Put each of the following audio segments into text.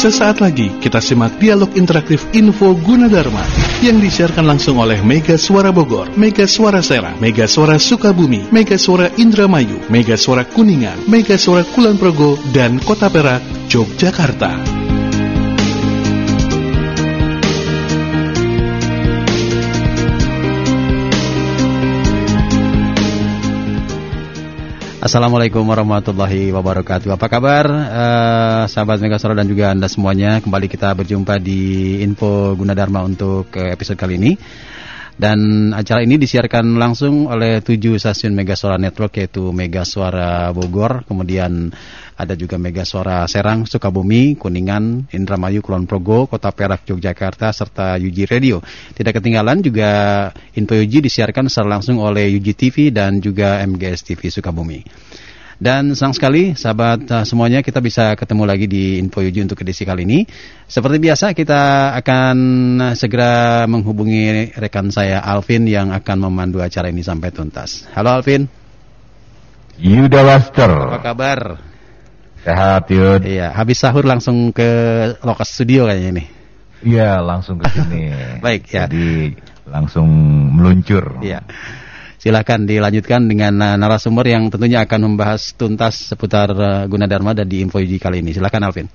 Sesaat lagi kita simak dialog interaktif Info Gunadarma yang disiarkan langsung oleh Mega Suara Bogor, Mega Suara Serang, Mega Suara Sukabumi, Mega Suara Indramayu, Mega Suara Kuningan, Mega Suara Kulon Progo, dan Kota Perak, Yogyakarta. Assalamualaikum warahmatullahi wabarakatuh. Apa kabar uh, sahabat Megasora dan juga Anda semuanya? Kembali kita berjumpa di Info Gunadarma untuk uh, episode kali ini. Dan acara ini disiarkan langsung oleh tujuh stasiun Megasora Network yaitu Mega Suara Bogor, kemudian ada juga Mega Suara Serang, Sukabumi, Kuningan, Indramayu, Kulon Progo, Kota Perak, Yogyakarta, serta Yuji Radio. Tidak ketinggalan juga Info Yuji disiarkan secara langsung oleh Yuji TV dan juga MGS TV Sukabumi. Dan senang sekali sahabat uh, semuanya kita bisa ketemu lagi di Info Yuji untuk edisi kali ini. Seperti biasa kita akan uh, segera menghubungi rekan saya Alvin yang akan memandu acara ini sampai tuntas. Halo Alvin. Yuda Master. Apa kabar? Sehat, Yud. Iya, habis sahur langsung ke lokasi studio kayaknya ini. Iya, langsung ke sini. Baik, ya. Jadi langsung meluncur. Iya. Silakan dilanjutkan dengan uh, narasumber yang tentunya akan membahas tuntas seputar uh, Gunadarma dan di Info Yuji kali ini. Silakan Alvin.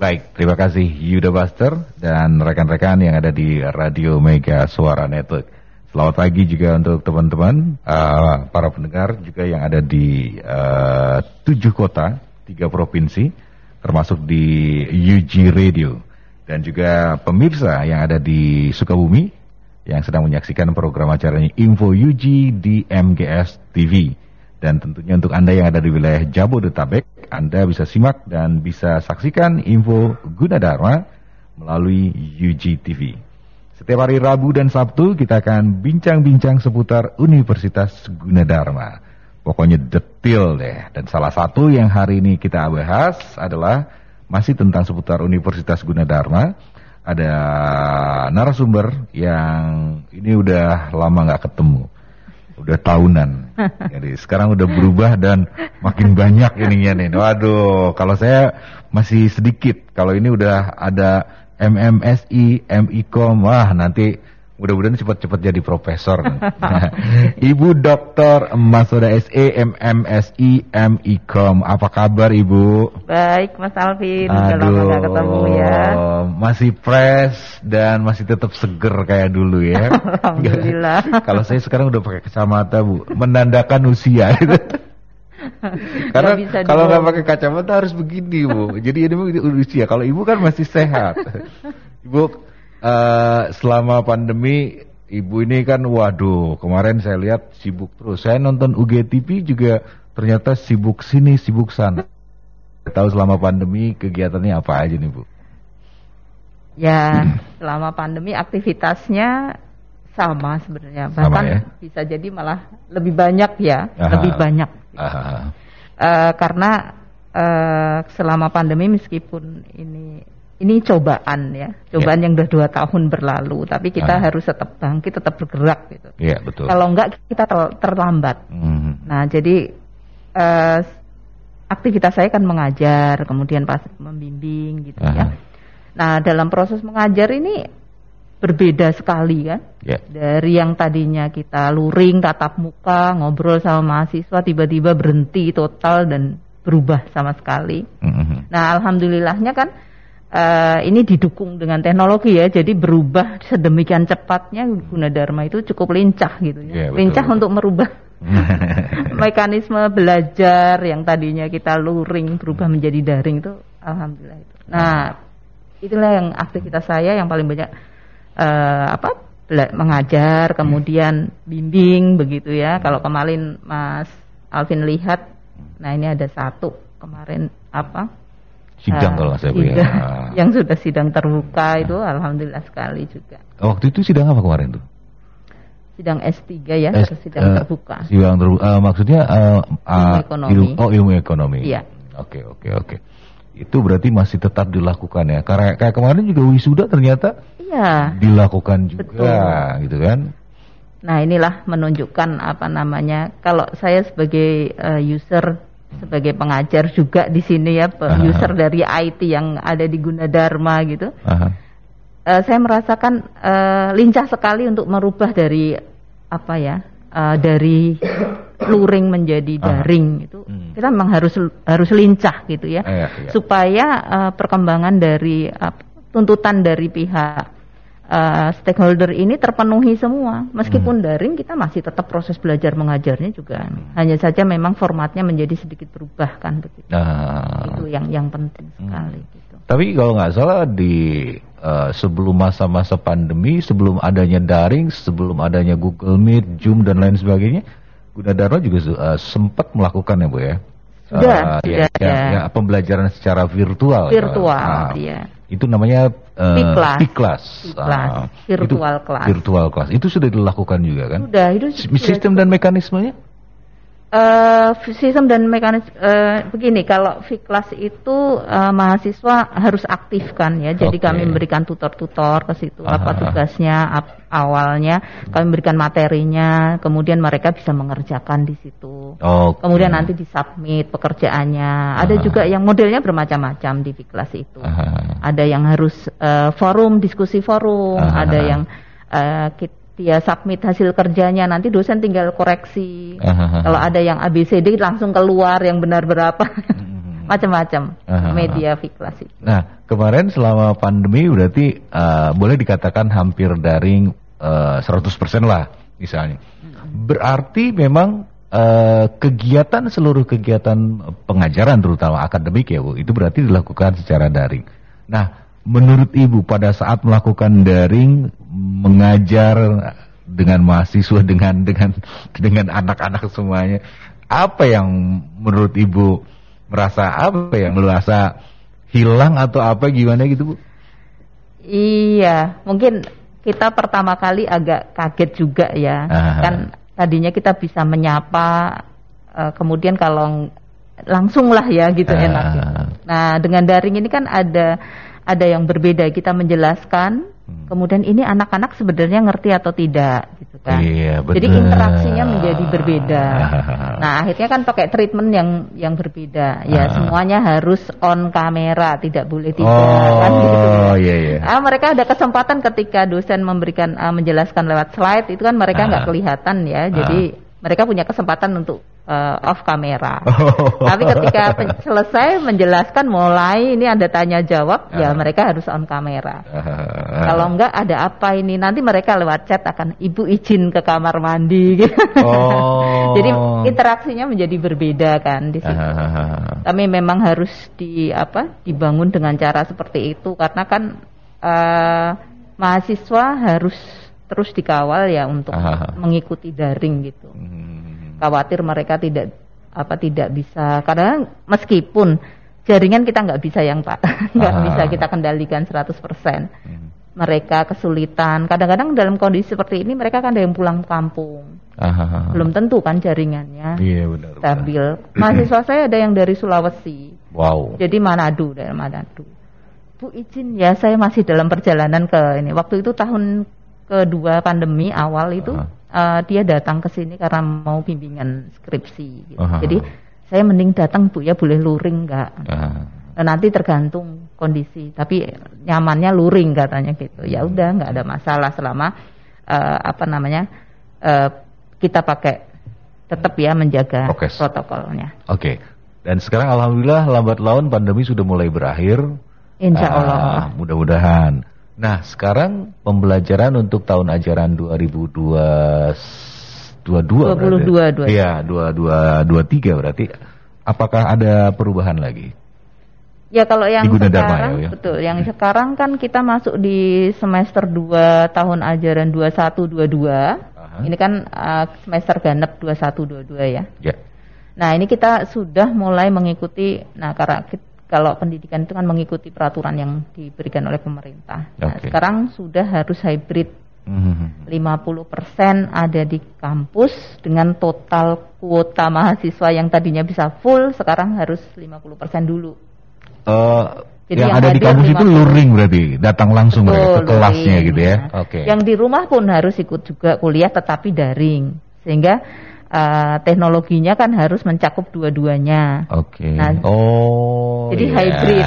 Baik, terima kasih Yuda Buster dan rekan-rekan yang ada di Radio Mega Suara Network. Selamat pagi juga untuk teman-teman, uh, para pendengar juga yang ada di uh, tujuh kota tiga provinsi, termasuk di UG Radio. Dan juga pemirsa yang ada di Sukabumi, yang sedang menyaksikan program acaranya Info UG di MGS TV. Dan tentunya untuk Anda yang ada di wilayah Jabodetabek, Anda bisa simak dan bisa saksikan info Gunadarma melalui UG TV. Setiap hari Rabu dan Sabtu kita akan bincang-bincang seputar Universitas Gunadarma. Pokoknya detail deh. Dan salah satu yang hari ini kita bahas adalah masih tentang seputar Universitas Gunadarma. Ada narasumber yang ini udah lama nggak ketemu. Udah tahunan. Jadi sekarang udah berubah dan makin banyak ininya nih. Waduh, kalau saya masih sedikit. Kalau ini udah ada MMSI, MIKOM, wah nanti Mudah-mudahan cepat-cepat jadi profesor. Ibu Dokter Masoda SE MMSI MIKOM. Apa kabar Ibu? Baik Mas Alvin, Aduh, lama gak ketemu ya. Masih fresh dan masih tetap seger kayak dulu ya. Alhamdulillah. Kalau saya sekarang udah pakai kacamata Bu, menandakan usia Karena kalau nggak pakai kacamata harus begini Bu. Jadi ini usia. Kalau Ibu kan masih sehat. Ibu uh, selama pandemi ibu ini kan waduh kemarin saya lihat sibuk terus. Saya nonton UGTV juga ternyata sibuk sini sibuk sana. Tahu selama pandemi kegiatannya apa aja nih bu? Ya selama pandemi aktivitasnya sama sebenarnya bahkan ya? bisa jadi malah lebih banyak ya Aha. lebih banyak. Aha. Uh, karena uh, selama pandemi meskipun ini ini cobaan ya, cobaan yeah. yang udah dua tahun berlalu, tapi kita ah. harus tetap bangkit, tetap bergerak gitu. Iya yeah, betul. Kalau enggak kita ter terlambat. Mm. Nah jadi uh, aktivitas saya kan mengajar, kemudian pas membimbing gitu uh -huh. ya. Nah dalam proses mengajar ini berbeda sekali kan, yeah. dari yang tadinya kita luring, tatap muka, ngobrol sama mahasiswa, tiba-tiba berhenti total dan berubah sama sekali. Mm -hmm. Nah alhamdulillahnya kan uh, ini didukung dengan teknologi ya, jadi berubah sedemikian cepatnya Gunadarma itu cukup lincah gitu ya, yeah, lincah untuk merubah mekanisme belajar yang tadinya kita luring berubah menjadi daring itu, alhamdulillah itu. Nah, itulah yang aktivitas saya yang paling banyak uh, apa mengajar, kemudian bimbing begitu ya. Kalau kemarin Mas Alvin lihat, nah ini ada satu kemarin apa sidang uh, kalau saya bu ya. Yang sudah sidang terbuka itu alhamdulillah sekali juga. Waktu itu sidang apa kemarin tuh? Sidang S3 ya, S, sidang uh, terbuka. Sidang terbuka uh, maksudnya uh, ilmu ekonomi. Ilmu, oh ilmu ekonomi. Iya. Oke okay, oke okay, oke. Okay. Itu berarti masih tetap dilakukan ya. Karena kayak kemarin juga wisuda ternyata Iya. Dilakukan juga Betul. gitu kan. Nah, inilah menunjukkan apa namanya kalau saya sebagai uh, user sebagai pengajar juga di sini ya, user dari IT yang ada di Gunadarma gitu. Uh, saya merasakan uh, lincah sekali untuk merubah dari apa ya, uh, dari luring menjadi daring uh, itu. Hmm. Kita memang harus harus lincah gitu ya, uh, iya, iya. supaya uh, perkembangan dari uh, tuntutan dari pihak uh, stakeholder ini terpenuhi semua. Meskipun hmm. daring kita masih tetap proses belajar mengajarnya juga hmm. hanya saja memang formatnya menjadi sedikit berubah kan begitu. Uh. Itu yang yang penting hmm. sekali gitu. Tapi kalau nggak salah di uh, sebelum masa-masa pandemi, sebelum adanya daring, sebelum adanya Google Meet, Zoom dan lain sebagainya, Gunadarma juga uh, sempat melakukan ya Bu ya. Sudah, uh, sudah ya, ya. ya, pembelajaran secara virtual. Virtual, uh, iya itu namanya uh, Piklas. Uh, virtual class. Virtual class. Itu sudah dilakukan juga kan? Sudah, itu sistem dan mekanismenya? Uh, sistem dan mekanis uh, begini kalau Fiklas itu uh, mahasiswa harus aktifkan ya jadi okay. kami memberikan tutor-tutor ke situ Aha. apa tugasnya ap, awalnya kami memberikan materinya kemudian mereka bisa mengerjakan di situ okay. kemudian nanti disubmit pekerjaannya ada juga yang modelnya bermacam-macam di Fiklas itu Aha. ada yang harus uh, forum diskusi forum Aha. ada yang uh, kita dia submit hasil kerjanya nanti dosen tinggal koreksi kalau ada yang ABCD langsung keluar yang benar berapa hmm. macam-macam media fiklasi. Nah kemarin selama pandemi berarti uh, boleh dikatakan hampir daring uh, 100% lah misalnya. Berarti memang uh, kegiatan seluruh kegiatan pengajaran terutama akademik ya bu itu berarti dilakukan secara daring. Nah menurut Ibu pada saat melakukan daring mengajar dengan mahasiswa dengan dengan dengan anak-anak semuanya apa yang menurut Ibu merasa apa yang merasa hilang atau apa gimana gitu Bu? Iya, mungkin kita pertama kali agak kaget juga ya. Aha. Kan tadinya kita bisa menyapa uh, kemudian kalau langsung lah ya gitu enak. Nah, dengan daring ini kan ada ada yang berbeda kita menjelaskan hmm. kemudian ini anak-anak sebenarnya ngerti atau tidak gitu kan iya, jadi interaksinya menjadi berbeda nah akhirnya kan pakai treatment yang yang berbeda ya ah. semuanya harus on kamera tidak boleh tidak oh, kan gitu iya, iya. Ah, mereka ada kesempatan ketika dosen memberikan uh, menjelaskan lewat slide itu kan mereka nggak ah. kelihatan ya jadi ah. Mereka punya kesempatan untuk uh, off kamera. Oh. Tapi ketika selesai menjelaskan mulai ini ada tanya jawab, uh. ya mereka harus on kamera. Uh. Kalau enggak ada apa ini nanti mereka lewat chat akan ibu izin ke kamar mandi. Oh. Jadi interaksinya menjadi berbeda kan di situ. Uh. Kami memang harus di apa dibangun dengan cara seperti itu karena kan uh, mahasiswa harus terus dikawal ya untuk uh. mengikuti daring gitu. Hmm. Khawatir mereka tidak apa tidak bisa. Karena meskipun jaringan kita nggak bisa yang pak. Nggak bisa kita kendalikan 100% hmm. mereka kesulitan. Kadang-kadang dalam kondisi seperti ini mereka kan ada yang pulang kampung. Ah. belum tentu kan jaringannya iya, benar, stabil. Benar. mahasiswa saya ada yang dari Sulawesi. Wow. Jadi Manado dari Manado. Bu izin ya saya masih dalam perjalanan ke ini. Waktu itu tahun kedua pandemi awal itu uh uh, dia datang ke sini karena mau bimbingan skripsi. Gitu. Uh -huh. Jadi saya mending datang bu ya boleh luring nggak? Uh -huh. Nanti tergantung kondisi. Tapi nyamannya luring katanya gitu. Ya udah nggak ada masalah selama uh, apa namanya uh, kita pakai tetap ya menjaga okay. protokolnya. Oke. Okay. Dan sekarang alhamdulillah lambat laun pandemi sudah mulai berakhir. Insya Allah. Uh, mudah-mudahan. Nah, sekarang pembelajaran untuk tahun ajaran 2022 22 Iya, 22 23 berarti. Apakah ada perubahan lagi? Ya kalau yang sekarang ya, ya? betul, yang hmm. sekarang kan kita masuk di semester 2 tahun ajaran 21 22. Aha. Ini kan uh, semester genep 21 22 ya. Ya. Nah, ini kita sudah mulai mengikuti nah karena kalau pendidikan itu kan mengikuti peraturan yang diberikan oleh pemerintah. Nah, sekarang sudah harus hybrid. Mm -hmm. 50% ada di kampus dengan total kuota mahasiswa yang tadinya bisa full sekarang harus 50% dulu. Uh, Jadi yang, yang ada di kampus itu luring berarti, datang langsung Betul, mereka ke kelasnya luring. gitu ya. Oke. Okay. Yang di rumah pun harus ikut juga kuliah tetapi daring. Sehingga uh, teknologinya kan harus mencakup dua-duanya. Oke. Okay. Nah, oh. Jadi yeah. hybrid.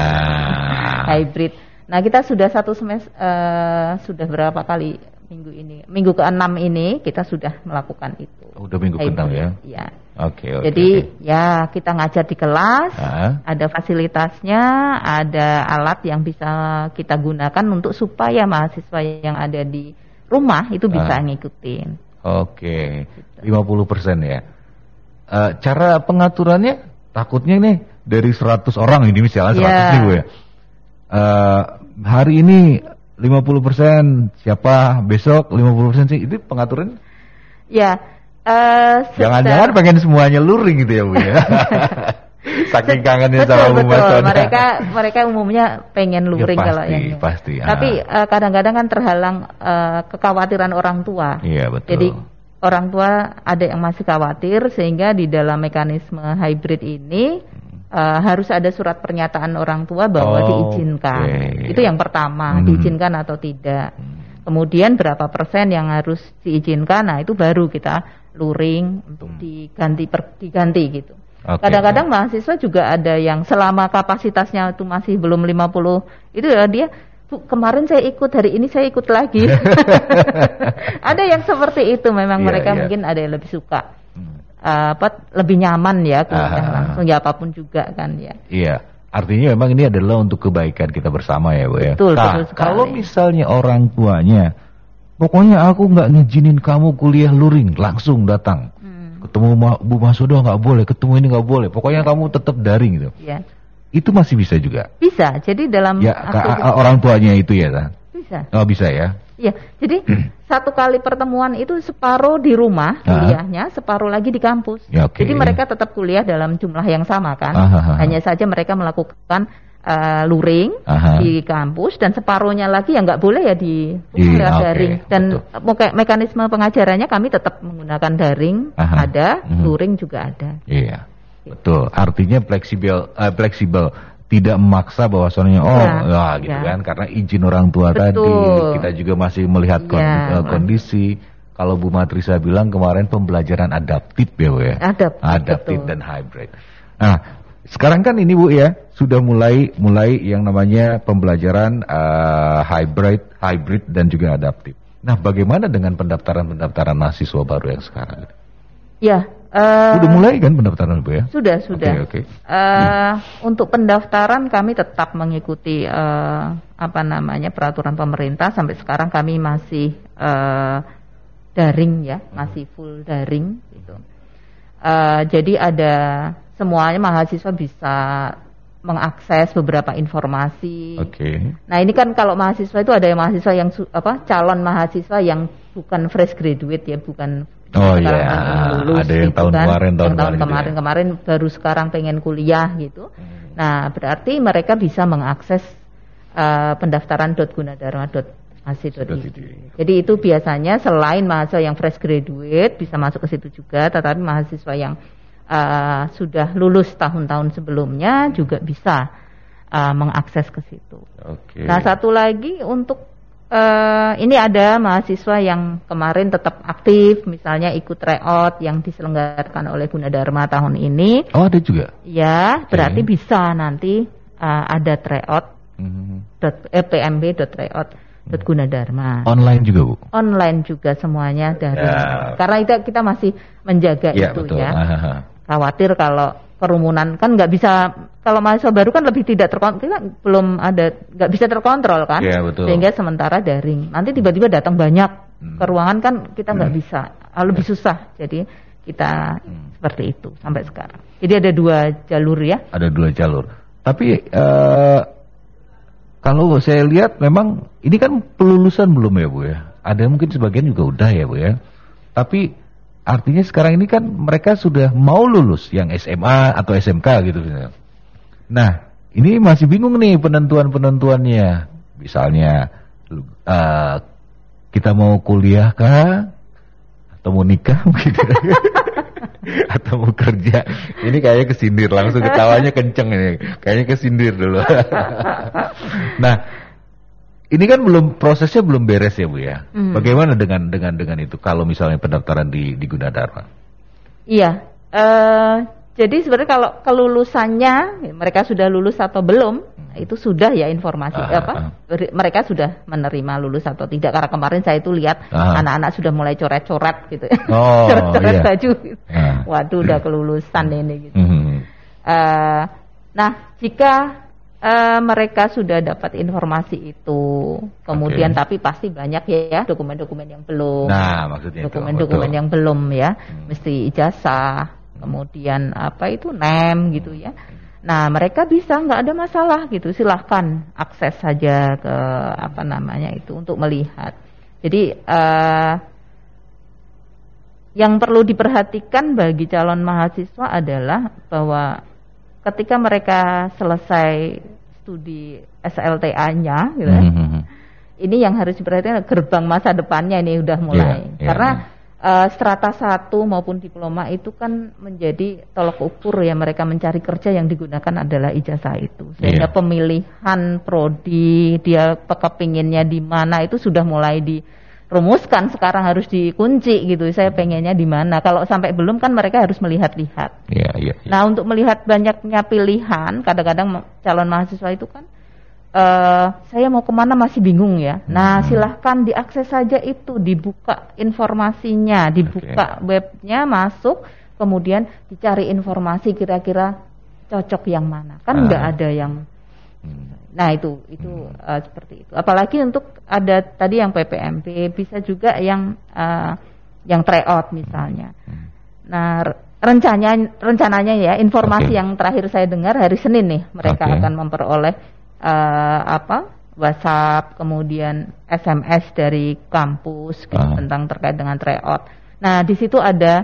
hybrid. Nah kita sudah satu semester uh, sudah berapa kali minggu ini? Minggu ke-6 ini kita sudah melakukan itu. Udah minggu ke-6 ya? Iya. Oke, okay, okay, Jadi okay. ya kita ngajar di kelas, uh ada fasilitasnya, ada alat yang bisa kita gunakan untuk supaya mahasiswa yang ada di rumah itu bisa uh. ngikutin. Oke, okay. gitu. 50% ya. Uh, cara pengaturannya takutnya nih dari 100 orang ini misalnya 100 yeah. gue ya. Uh, hari ini 50% siapa besok 50% sih itu pengaturan? Ya. Uh, Jangan-jangan pengen semuanya luring gitu ya Bu ya. Saking kangennya betul, sama betul. Mereka mereka umumnya pengen ya, luring ya, pasti, kalau yang pasti. Tapi uh, kadang-kadang kan terhalang uh, kekhawatiran orang tua. Iya betul. Jadi orang tua ada yang masih khawatir sehingga di dalam mekanisme hybrid ini uh, harus ada surat pernyataan orang tua bahwa oh, diizinkan. Okay. Itu yang pertama, hmm. diizinkan atau tidak. Kemudian berapa persen yang harus diizinkan, nah itu baru kita luring untuk hmm. diganti per, diganti gitu. Kadang-kadang okay. mahasiswa juga ada yang selama kapasitasnya itu masih belum 50, itu ya dia kemarin saya ikut, hari ini saya ikut lagi. ada yang seperti itu memang yeah, mereka yeah. mungkin ada yang lebih suka uh, apa lebih nyaman ya kuliah langsung ya apa pun juga kan ya. Iya. Artinya memang ini adalah untuk kebaikan kita bersama ya, Bu ya. Betul, nah, betul Kalau misalnya orang tuanya pokoknya aku nggak ngizinin kamu kuliah luring, langsung datang. Ketemu Bu Masudo nggak boleh, ketemu ini nggak boleh. Pokoknya ya. kamu tetap daring gitu. Iya. Itu masih bisa juga. Bisa. Jadi dalam Ya, orang tuanya itu ya, kan? Bisa. Oh, bisa ya. Ya, jadi satu kali pertemuan itu separuh di rumah kuliahnya, separuh lagi di kampus. Ya, okay. Jadi mereka tetap kuliah dalam jumlah yang sama kan. Aha, Hanya saja mereka melakukan uh, luring aha. di kampus dan separuhnya lagi yang nggak boleh ya di, di okay, daring. Dan betul. mekanisme pengajarannya kami tetap menggunakan daring aha. ada, mhm. luring juga ada. Iya. Betul. Artinya fleksibel uh, fleksibel tidak memaksa bahwa soalnya oh ya, ya gitu ya. kan karena izin orang tua Betul. tadi kita juga masih melihat ya, kondisi kalau Bu Matrisa bilang kemarin pembelajaran adaptif ya Bu ya adaptif, adaptif dan hybrid nah sekarang kan ini Bu ya sudah mulai mulai yang namanya pembelajaran uh, hybrid hybrid dan juga adaptif nah bagaimana dengan pendaftaran pendaftaran mahasiswa baru yang sekarang ya Uh, sudah mulai kan pendaftaran Bu ya? Sudah, sudah. Okay, okay. Uh, hmm. Untuk pendaftaran kami tetap mengikuti uh, apa namanya peraturan pemerintah. Sampai sekarang kami masih uh, daring ya, masih full daring gitu. Uh, jadi ada semuanya mahasiswa bisa mengakses beberapa informasi. Oke. Okay. Nah ini kan kalau mahasiswa itu ada yang mahasiswa yang apa calon mahasiswa yang bukan fresh graduate ya, bukan Oh iya, kan lulus, ada yang gitu tahun kan, kemarin, tahun, yang tahun kemarin, gitu ya. kemarin baru sekarang pengen kuliah gitu. Hmm. Nah berarti mereka bisa mengakses uh, pendaftaran .gunadarma.ac.id. Jadi itu biasanya selain mahasiswa yang fresh graduate bisa masuk ke situ juga, tetapi mahasiswa yang uh, sudah lulus tahun-tahun sebelumnya juga bisa uh, mengakses ke situ. Okay. Nah satu lagi untuk Uh, ini ada mahasiswa yang kemarin tetap aktif, misalnya ikut tryout yang diselenggarakan oleh Gunadarma tahun ini. Oh, ada juga? Ya, berarti bisa nanti uh, ada tryout. Mm-hmm. Eh. Mm. Gunadarma. Online juga bu? Online juga semuanya dari. Ya. Karena itu kita masih menjaga ya, itu betul. ya. Khawatir kalau kerumunan. Kan nggak bisa kalau mahasiswa baru kan lebih tidak terkontrol kita belum ada nggak bisa terkontrol kan? Ya, betul. sehingga sementara daring. Nanti tiba-tiba datang banyak. Hmm. ke ruangan kan kita nggak hmm. bisa. Ah, lebih susah. Jadi kita hmm. seperti itu sampai sekarang. Jadi ada dua jalur ya. Ada dua jalur. Tapi uh, kalau saya lihat memang ini kan pelulusan belum ya bu ya? Ada mungkin sebagian juga udah ya bu ya? Tapi Artinya sekarang ini kan mereka sudah mau lulus yang SMA atau SMK gitu. Nah, ini masih bingung nih penentuan-penentuannya. Misalnya uh, kita mau kuliah kah atau mau nikah gitu. atau mau kerja. Ini kayaknya kesindir langsung ketawanya kenceng ini. Kayaknya kesindir dulu. nah, ini kan belum prosesnya belum beres ya Bu ya. Hmm. Bagaimana dengan dengan dengan itu kalau misalnya pendaftaran di di Gunadarma? Iya. Uh, jadi sebenarnya kalau kelulusannya mereka sudah lulus atau belum hmm. itu sudah ya informasi uh, apa uh. mereka sudah menerima lulus atau tidak karena kemarin saya itu lihat anak-anak uh. sudah mulai coret-coret gitu oh, coret-coret iya. baju uh. waduh udah kelulusan ini gitu uh, nah jika uh, mereka sudah dapat informasi itu. Kemudian okay. tapi pasti banyak ya dokumen-dokumen yang belum. Nah, maksudnya dokumen-dokumen yang belum ya, hmm. mesti ijazah, kemudian apa itu nem gitu ya. Nah, mereka bisa nggak ada masalah gitu. Silahkan akses saja ke apa namanya itu untuk melihat. Jadi uh, yang perlu diperhatikan bagi calon mahasiswa adalah bahwa ketika mereka selesai studi SLTA-nya gitu mm -hmm. ini yang harus diperhatikan gerbang masa depannya ini udah mulai yeah, yeah, karena Uh, strata satu maupun diploma itu kan menjadi tolok ukur ya mereka mencari kerja yang digunakan adalah ijazah itu sehingga yeah. pemilihan prodi dia kepinginnya di mana itu sudah mulai di rumuskan sekarang harus dikunci gitu. Saya pengennya di mana. Kalau sampai belum kan mereka harus melihat-lihat. Yeah, yeah, yeah. Nah untuk melihat banyaknya pilihan, kadang-kadang calon mahasiswa itu kan uh, saya mau ke mana masih bingung ya. Nah hmm. silahkan diakses saja itu, dibuka informasinya, dibuka okay. webnya, masuk, kemudian dicari informasi kira-kira cocok yang mana. Kan nggak uh. ada yang hmm. Nah itu itu hmm. uh, seperti itu. Apalagi untuk ada tadi yang PPMP bisa juga yang uh, yang tryout misalnya. Hmm. Nah rencananya rencananya ya informasi okay. yang terakhir saya dengar hari Senin nih mereka okay. akan memperoleh uh, apa WhatsApp kemudian SMS dari kampus gitu, uh. tentang terkait dengan tryout. Nah di situ ada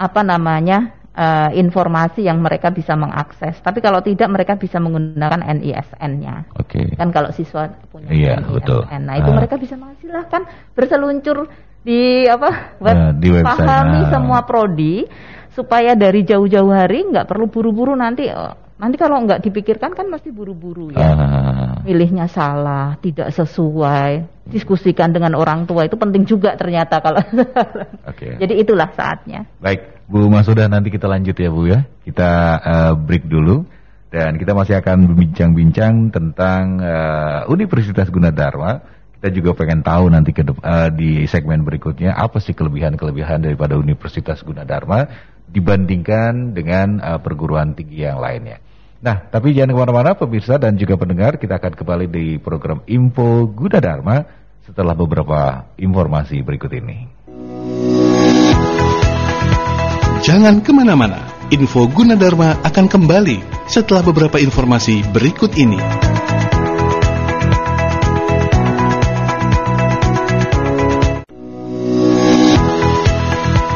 apa namanya uh, informasi yang mereka bisa mengakses. Tapi kalau tidak mereka bisa menggunakan NISN-nya. Oke. Okay. Kan kalau siswa punya iya, NISN. Betul. Nah, itu uh. mereka bisa silahkan berseluncur di apa? Web, uh, di website. Pahami uh. semua prodi supaya dari jauh-jauh hari nggak perlu buru-buru nanti oh, Nanti kalau nggak dipikirkan kan mesti buru-buru ya. Uh. Milihnya salah, tidak sesuai. Diskusikan dengan orang tua itu penting juga ternyata kalau. okay. Jadi itulah saatnya. Baik, Bu Masuda nanti kita lanjut ya Bu ya. Kita uh, break dulu dan kita masih akan berbincang-bincang tentang uh, Universitas Gunadarma. Kita juga pengen tahu nanti ke uh, di segmen berikutnya apa sih kelebihan-kelebihan daripada Universitas Gunadarma dibandingkan dengan uh, perguruan tinggi yang lainnya. Nah, tapi jangan ke mana-mana pemirsa dan juga pendengar, kita akan kembali di program Info Dharma setelah beberapa informasi berikut ini. Jangan ke mana-mana, Info Gunadarma akan kembali setelah beberapa informasi berikut ini.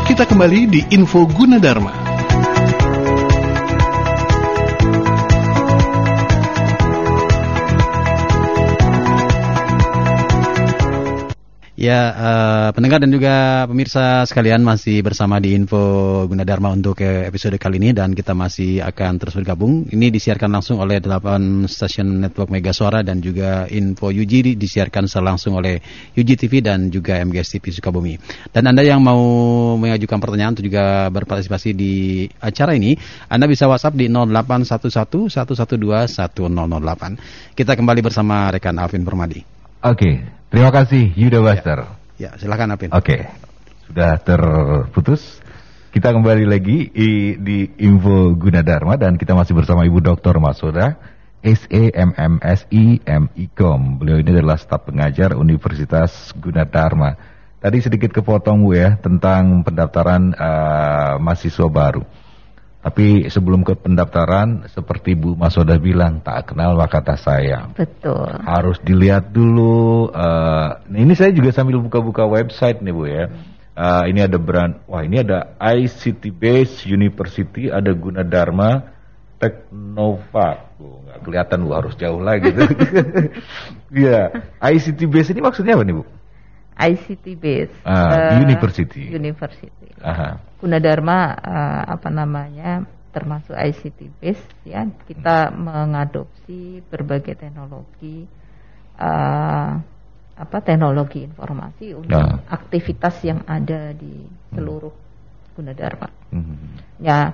Kita kembali di Info Gunadarma. Ya, uh, pendengar dan juga pemirsa sekalian masih bersama di Info Gunadarma untuk episode kali ini dan kita masih akan terus bergabung. Ini disiarkan langsung oleh 8 stasiun network Mega Suara dan juga Info UG disiarkan langsung oleh UG TV dan juga MGS TV Sukabumi. Dan Anda yang mau mengajukan pertanyaan atau juga berpartisipasi di acara ini, Anda bisa WhatsApp di 0811 112 1008. Kita kembali bersama rekan Alvin Permadi. Oke, okay. Terima kasih Yuda Buster. Ya, ya silakan Apin. Oke, okay. sudah terputus. Kita kembali lagi di, di Info Gunadarma dan kita masih bersama Ibu Dr. Masoda, SEMMSI MIKOM. Beliau ini adalah staf pengajar Universitas Gunadarma. Tadi sedikit kepotong Bu ya tentang pendaftaran uh, mahasiswa baru. Tapi sebelum ke pendaftaran, seperti Bu Masoda bilang, tak kenal maka tak sayang. Betul. Harus dilihat dulu. Uh, ini saya juga sambil buka-buka website nih Bu ya. Uh, ini ada brand, wah ini ada ICT Base University, ada Gunadarma, Teknova. Bu, nggak kelihatan Bu, harus jauh lagi. Iya, ICT Base ini maksudnya apa nih Bu? ICT Base. Uh, uh, University. University. Aha. Gunadarma uh, apa namanya termasuk ICT base ya kita hmm. mengadopsi berbagai teknologi uh, apa teknologi informasi untuk nah. aktivitas yang ada di seluruh Gunadarma. Hmm. Ya,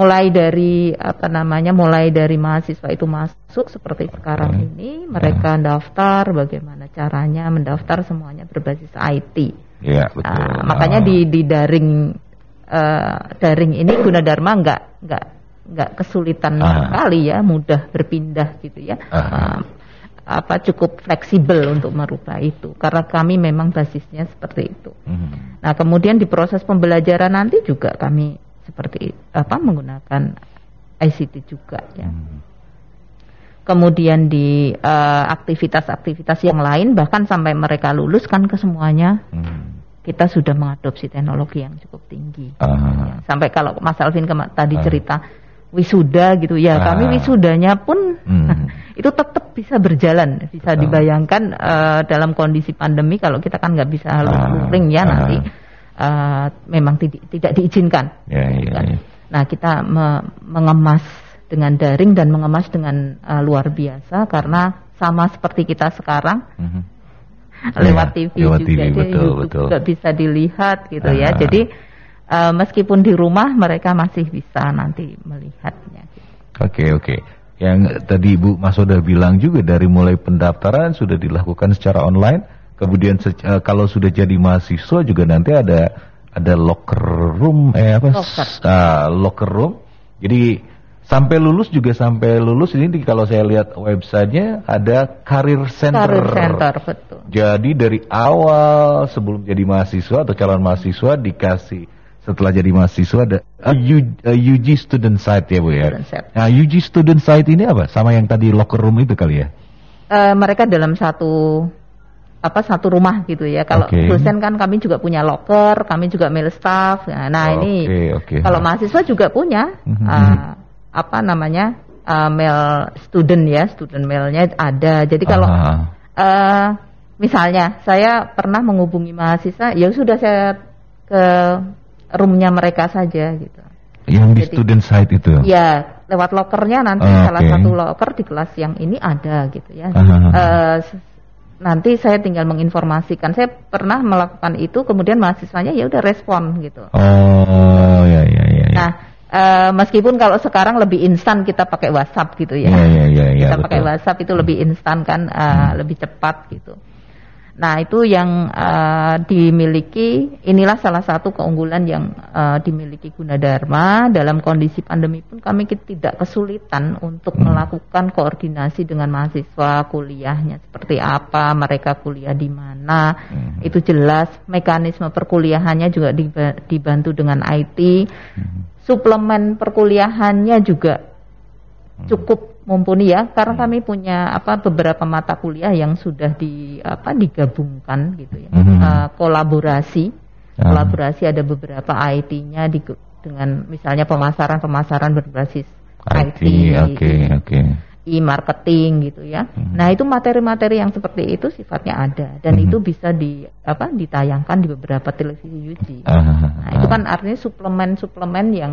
mulai dari apa namanya, mulai dari mahasiswa itu masuk seperti sekarang hmm. ini, mereka hmm. daftar, bagaimana caranya mendaftar semuanya berbasis IT. Ya, betul. Uh, makanya di di daring uh, daring ini Gunadarma nggak nggak nggak kesulitan uh. sekali ya, mudah berpindah gitu ya. Uh, apa cukup fleksibel untuk merubah itu karena kami memang basisnya seperti itu. Hmm. Nah kemudian di proses pembelajaran nanti juga kami seperti apa menggunakan ICT juga ya. Hmm. Kemudian di uh, aktivitas-aktivitas yang lain bahkan sampai mereka lulus kan ke semuanya hmm. kita sudah mengadopsi teknologi yang cukup tinggi. Uh. Ya. Sampai kalau Mas Alvin tadi uh. cerita wisuda gitu ya uh. kami wisudanya pun hmm. itu tetap bisa berjalan bisa dibayangkan uh, dalam kondisi pandemi kalau kita kan nggak bisa luring ya nanti uh, memang tidak tidak diizinkan. Yeah, yeah, kan? yeah. Nah kita me mengemas dengan daring dan mengemas dengan uh, luar biasa karena sama seperti kita sekarang mm -hmm. lewat yeah, TV lewat juga, TV, betul, betul. juga bisa dilihat gitu uh. ya. Ah. Jadi uh, meskipun di rumah mereka masih bisa nanti melihatnya. Oke okay, oke. Okay. Yang tadi Ibu Mas sudah bilang juga dari mulai pendaftaran sudah dilakukan secara online Kemudian uh, kalau sudah jadi mahasiswa juga nanti ada ada locker room eh apa locker, uh, locker room. Jadi sampai lulus juga sampai lulus ini kalau saya lihat websitenya ada career center. Career center betul. Jadi dari awal sebelum jadi mahasiswa atau calon mahasiswa dikasih setelah jadi mahasiswa ada uh, UG student site ya bu ya. Nah UG student site ini apa? Sama yang tadi locker room itu kali ya? Uh, mereka dalam satu apa satu rumah gitu ya. Kalau okay. dosen kan kami juga punya locker, kami juga mail staff. Nah, nah oh, ini okay, okay. kalau mahasiswa juga punya mm-hmm. uh, apa namanya uh, mail student ya, student mailnya ada. Jadi kalau uh, misalnya saya pernah menghubungi mahasiswa, ya sudah saya ke roomnya mereka saja gitu. Yang di Jadi, student site itu? Ya, lewat lokernya nanti oh, salah okay. satu loker di kelas yang ini ada gitu ya. Uh, nanti saya tinggal menginformasikan. Saya pernah melakukan itu, kemudian mahasiswanya ya udah respon gitu. Oh, ya ya ya. ya. Nah, uh, meskipun kalau sekarang lebih instan kita pakai WhatsApp gitu ya. Ya ya ya. ya kita betul. pakai WhatsApp itu lebih instan kan, uh, hmm. lebih cepat gitu. Nah, itu yang uh, dimiliki inilah salah satu keunggulan yang uh, dimiliki Gunadarma dalam kondisi pandemi pun kami tidak kesulitan untuk hmm. melakukan koordinasi dengan mahasiswa kuliahnya seperti apa, mereka kuliah di mana. Hmm. Itu jelas mekanisme perkuliahannya juga dibantu dengan IT. Hmm. Suplemen perkuliahannya juga hmm. cukup mumpuni ya karena hmm. kami punya apa beberapa mata kuliah yang sudah di apa digabungkan gitu ya hmm. uh, kolaborasi hmm. kolaborasi ada beberapa IT-nya di, dengan misalnya pemasaran pemasaran berbasis IT, oke okay, oke e-marketing gitu ya. Hmm. Nah, itu materi-materi yang seperti itu sifatnya ada dan hmm. itu bisa di apa ditayangkan di beberapa televisi UG. Uh, nah, itu kan artinya suplemen-suplemen yang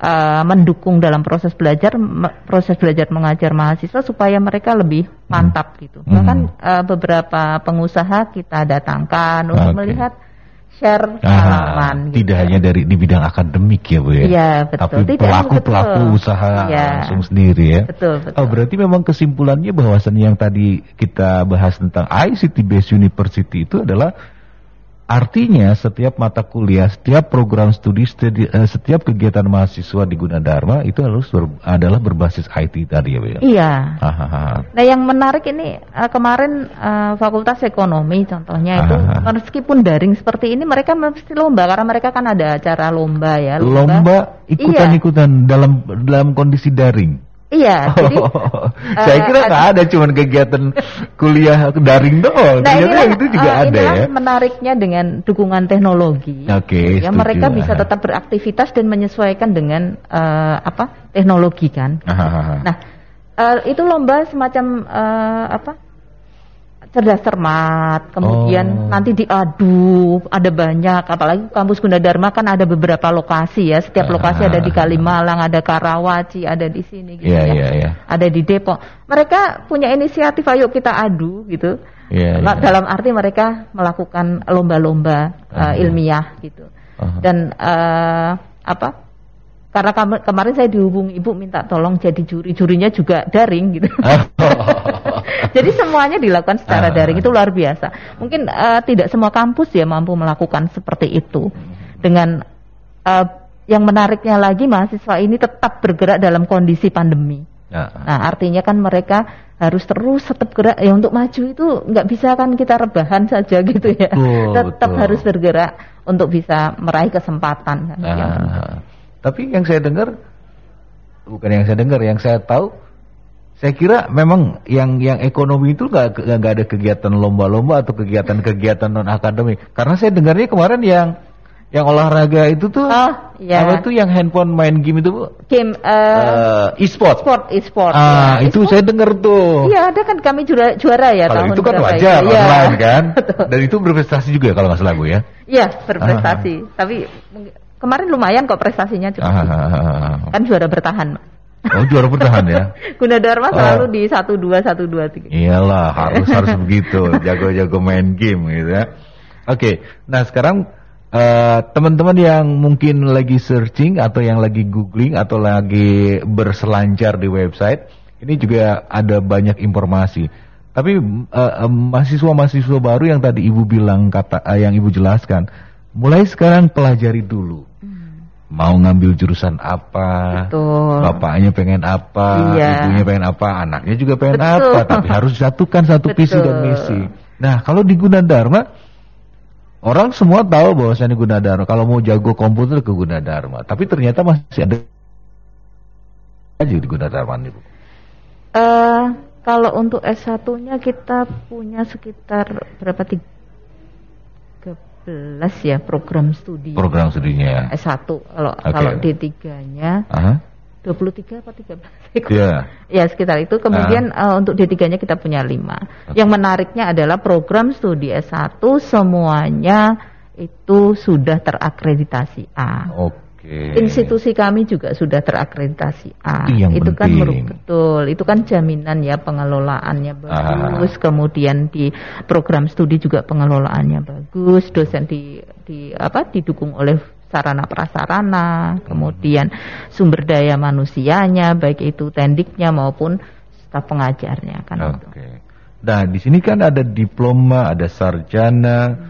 uh, mendukung dalam proses belajar proses belajar mengajar mahasiswa supaya mereka lebih mantap hmm. gitu. Bahkan uh, beberapa pengusaha kita datangkan untuk okay. melihat share pengalaman. gitu. Tidak hanya dari di bidang akademik ya bu ya. Iya betul. Tapi pelaku pelaku usaha ya. langsung sendiri ya. Betul betul. Oh berarti memang kesimpulannya bahwasannya yang tadi kita bahas tentang ICT based university itu adalah Artinya setiap mata kuliah, setiap program studi, studi uh, setiap kegiatan mahasiswa di Gunadarma itu harus ber, adalah berbasis IT tadi ya, Bu ya? Iya. Aha. Nah, yang menarik ini uh, kemarin uh, Fakultas Ekonomi contohnya itu Aha. meskipun daring seperti ini mereka mesti lomba karena mereka kan ada acara lomba ya. Lomba, lomba ikutan-ikutan iya. dalam dalam kondisi daring. Iya, jadi uh, saya kira nggak ada cuman kegiatan kuliah daring doang. Nah, inilah, itu juga uh, ada ya. menariknya dengan dukungan teknologi. Oke. Okay, ya mereka bisa tetap beraktivitas dan menyesuaikan dengan uh, apa teknologi kan. Aha. Nah, uh, itu lomba semacam uh, apa? Cerdas cermat, kemudian oh. nanti diadu, ada banyak, apalagi kampus Gunadarma kan ada beberapa lokasi ya, setiap lokasi ada di ah. Kalimalang, ada Karawaci, ada di sini gitu yeah, ya, yeah, yeah. ada di Depok. Mereka punya inisiatif, ayo kita adu gitu. Yeah, yeah. Dalam arti mereka melakukan lomba-lomba uh, ilmiah gitu. uh-huh. dan uh, apa karena kemarin saya dihubungi ibu minta tolong jadi juri jurinya juga daring gitu. Jadi semuanya dilakukan secara uh. daring itu luar biasa. Mungkin uh, tidak semua kampus ya mampu melakukan seperti itu. Dengan uh, yang menariknya lagi mahasiswa ini tetap bergerak dalam kondisi pandemi. Uh. nah artinya kan mereka harus terus tetap gerak. Ya untuk maju itu nggak bisa kan kita rebahan saja gitu ya. Betul, tetap betul. harus bergerak untuk bisa meraih kesempatan kan, ah, tapi yang saya dengar bukan yang saya dengar yang saya tahu saya kira memang yang yang ekonomi itu nggak nggak ada kegiatan lomba-lomba atau kegiatan-kegiatan non akademik karena saya dengarnya kemarin yang yang olahraga itu tuh oh, iya. apa tuh yang handphone main game itu bu? Game uh, uh, e-sport. Sport e-sport. Ah ya. itu e saya dengar tuh. Iya ada kan kami juara juara ya kalau tahun itu kan wajar ya. online kan. Dan itu berprestasi juga kalau nggak salah bu ya. Iya berprestasi. Ah. Tapi kemarin lumayan kok prestasinya juga. Ah, ah, ah, kan juara bertahan. Oh juara bertahan ya? Gunadarma oh. selalu di satu dua satu dua tiga. Iyalah harus harus begitu jago-jago main game gitu ya. Oke, okay. nah sekarang eh, teman-teman yang mungkin lagi searching atau yang lagi googling atau lagi berselancar di website, ini juga ada banyak informasi. Tapi uh, mahasiswa-mahasiswa baru yang tadi ibu bilang kata uh, yang ibu jelaskan, mulai sekarang pelajari dulu. Mau ngambil jurusan apa, Betul. bapaknya pengen apa, iya. ibunya pengen apa, anaknya juga pengen Betul. apa, tapi harus disatukan satu Betul. visi dan misi. Nah, kalau di Gunadarma Orang semua tahu bahwa bahwasanya Gunadarma kalau mau jago komputer ke Gunadarma, tapi ternyata masih ada aja di Gunadarma Bu. Uh, kalau untuk S1-nya kita punya sekitar berapa 13 ya program studi. Program studinya ya. S1 kalau okay. kalau D3-nya. Uh -huh 23 apa 13 Iya. Yeah. Ya sekitar itu. Kemudian uh. Uh, untuk D3-nya kita punya 5. Okay. Yang menariknya adalah program studi S1 semuanya itu sudah terakreditasi A. Oke. Okay. Institusi kami juga sudah terakreditasi A. Itu, yang itu kan betul. Itu kan jaminan ya pengelolaannya bagus. Ah. Kemudian di program studi juga pengelolaannya bagus. Dosen di di apa didukung oleh sarana prasarana, kemudian sumber daya manusianya, baik itu tendiknya maupun staf pengajarnya kan. Oke. Okay. Nah, di sini kan ada diploma, ada sarjana, hmm.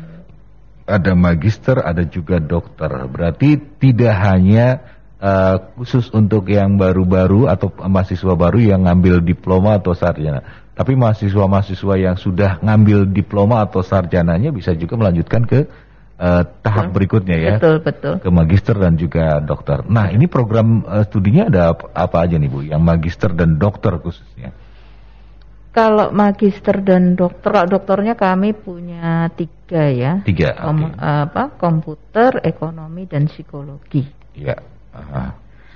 Ada magister, ada juga dokter. Berarti tidak hanya uh, khusus untuk yang baru-baru atau mahasiswa baru yang ngambil diploma atau sarjana. Tapi mahasiswa-mahasiswa yang sudah ngambil diploma atau sarjananya bisa juga melanjutkan ke uh, tahap betul. berikutnya ya. Betul, betul. Ke magister dan juga dokter. Nah, ini program uh, studinya ada apa, apa aja nih Bu? Yang magister dan dokter khususnya. Kalau magister dan dokter, dokternya kami punya tiga ya. Tiga. Kom okay. apa? Komputer, ekonomi dan psikologi. Iya.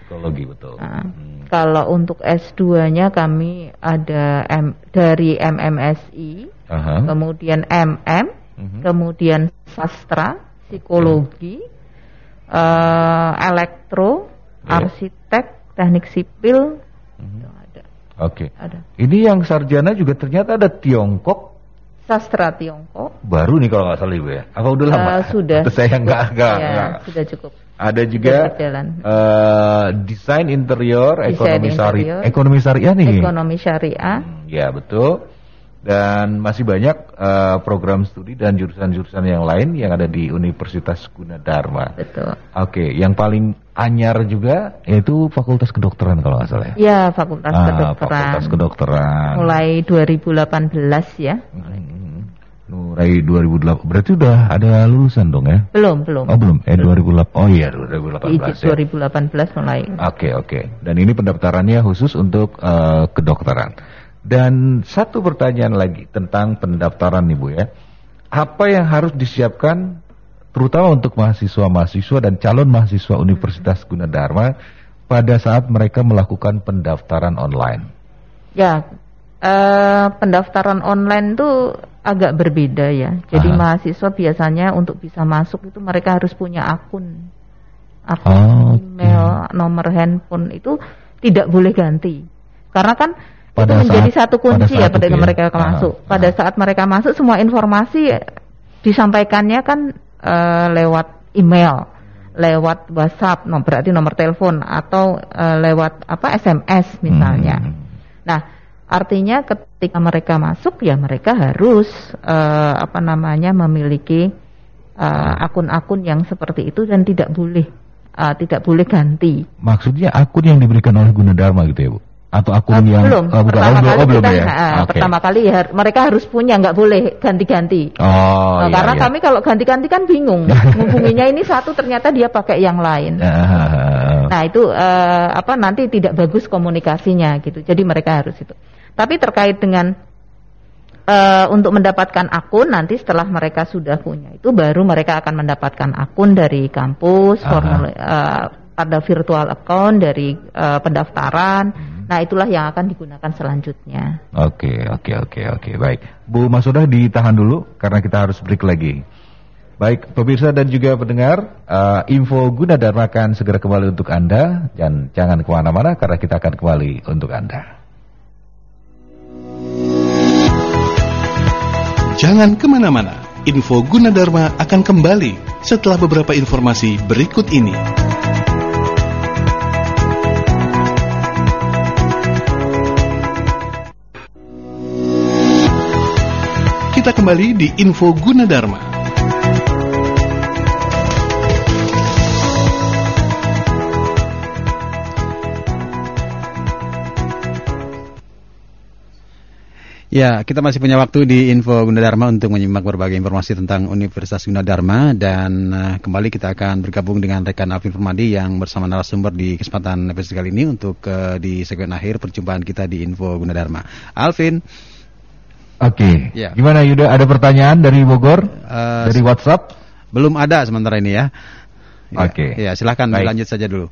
Psikologi betul. Nah, hmm. Kalau untuk S2-nya kami ada M, dari MMSI, Aha. kemudian MM, hmm kemudian sastra, psikologi, uh, elektro, yeah. arsitek, teknik sipil, mm-hmm. Oke. Okay. Ada. Ini yang sarjana juga ternyata ada Tiongkok. Sastra Tiongkok. Baru nih kalau nggak salah ibu ya. Apa udah lama? Uh, sudah. Atau saya nggak nggak. Ya, sudah cukup. Ada juga uh, desain interior, desain ekonomi syariah, ekonomi syariah nih. Ekonomi syariah. Hmm, ya betul dan masih banyak uh, program studi dan jurusan-jurusan yang lain yang ada di Universitas Gunadarma. Betul. Oke, yang paling anyar juga yaitu Fakultas Kedokteran kalau nggak salah ya. Ya, Fakultas ah, Kedokteran. Fakultas Kedokteran. Mulai 2018 ya. Hmm. Mulai 2008 berarti udah ada lulusan dong ya? Belum, belum. Oh, belum. Eh 2008. Oh iya, 2018 ya. 2018 mulai. Oke, oke. Dan ini pendaftarannya khusus untuk uh, kedokteran. Dan satu pertanyaan lagi tentang pendaftaran nih Bu ya. Apa yang harus disiapkan terutama untuk mahasiswa-mahasiswa dan calon mahasiswa Universitas Gunadarma pada saat mereka melakukan pendaftaran online? Ya, eh, pendaftaran online itu agak berbeda ya. Jadi Aha. mahasiswa biasanya untuk bisa masuk itu mereka harus punya akun, akun oh, email, okay. nomor handphone itu tidak boleh ganti. Karena kan pada itu menjadi saat, satu kunci ya pada mereka ya. masuk. Pada saat mereka masuk semua informasi disampaikannya kan uh, lewat email. lewat WhatsApp, no, berarti nomor telepon atau uh, lewat apa SMS misalnya. Hmm. Nah, artinya ketika mereka masuk ya mereka harus uh, apa namanya memiliki akun-akun uh, yang seperti itu dan tidak boleh uh, tidak boleh ganti. Maksudnya akun yang diberikan oleh Gunadarma gitu ya, Bu? Atau akun uh, yang belum. Uh, pertama oh, kali oh, belum kita, ya? Uh, okay. pertama kali ya mereka harus punya nggak boleh ganti-ganti. Oh, uh, iya, karena iya. kami kalau ganti-ganti kan bingung. Menghubunginya ini satu ternyata dia pakai yang lain. nah, itu uh, apa nanti tidak bagus komunikasinya gitu. Jadi mereka harus itu. Tapi terkait dengan uh, untuk mendapatkan akun nanti setelah mereka sudah punya itu baru mereka akan mendapatkan akun dari kampus, formulir uh, ada virtual account dari uh, pendaftaran. Hmm Nah, itulah yang akan digunakan selanjutnya. Oke, oke, oke, oke. Baik. Bu Masudah ditahan dulu karena kita harus break lagi. Baik, pemirsa dan juga pendengar, uh, info guna Dharma akan segera kembali untuk Anda. Dan jangan ke mana-mana karena kita akan kembali untuk Anda. Jangan ke mana-mana, info guna Dharma akan kembali setelah beberapa informasi berikut ini. Kita kembali di Info Gunadarma. Ya, kita masih punya waktu di Info Gunadarma untuk menyimak berbagai informasi tentang Universitas Gunadarma dan uh, kembali kita akan bergabung dengan rekan Alvin Permadi yang bersama narasumber di kesempatan episode kali ini untuk uh, di segmen akhir perjumpaan kita di Info Gunadarma. Alvin, Oke. Okay. Ya. Gimana Yuda? Ada pertanyaan dari Bogor? Uh, dari WhatsApp? Belum ada sementara ini ya. ya Oke. Okay. Ya, silahkan Baik. lanjut saja dulu.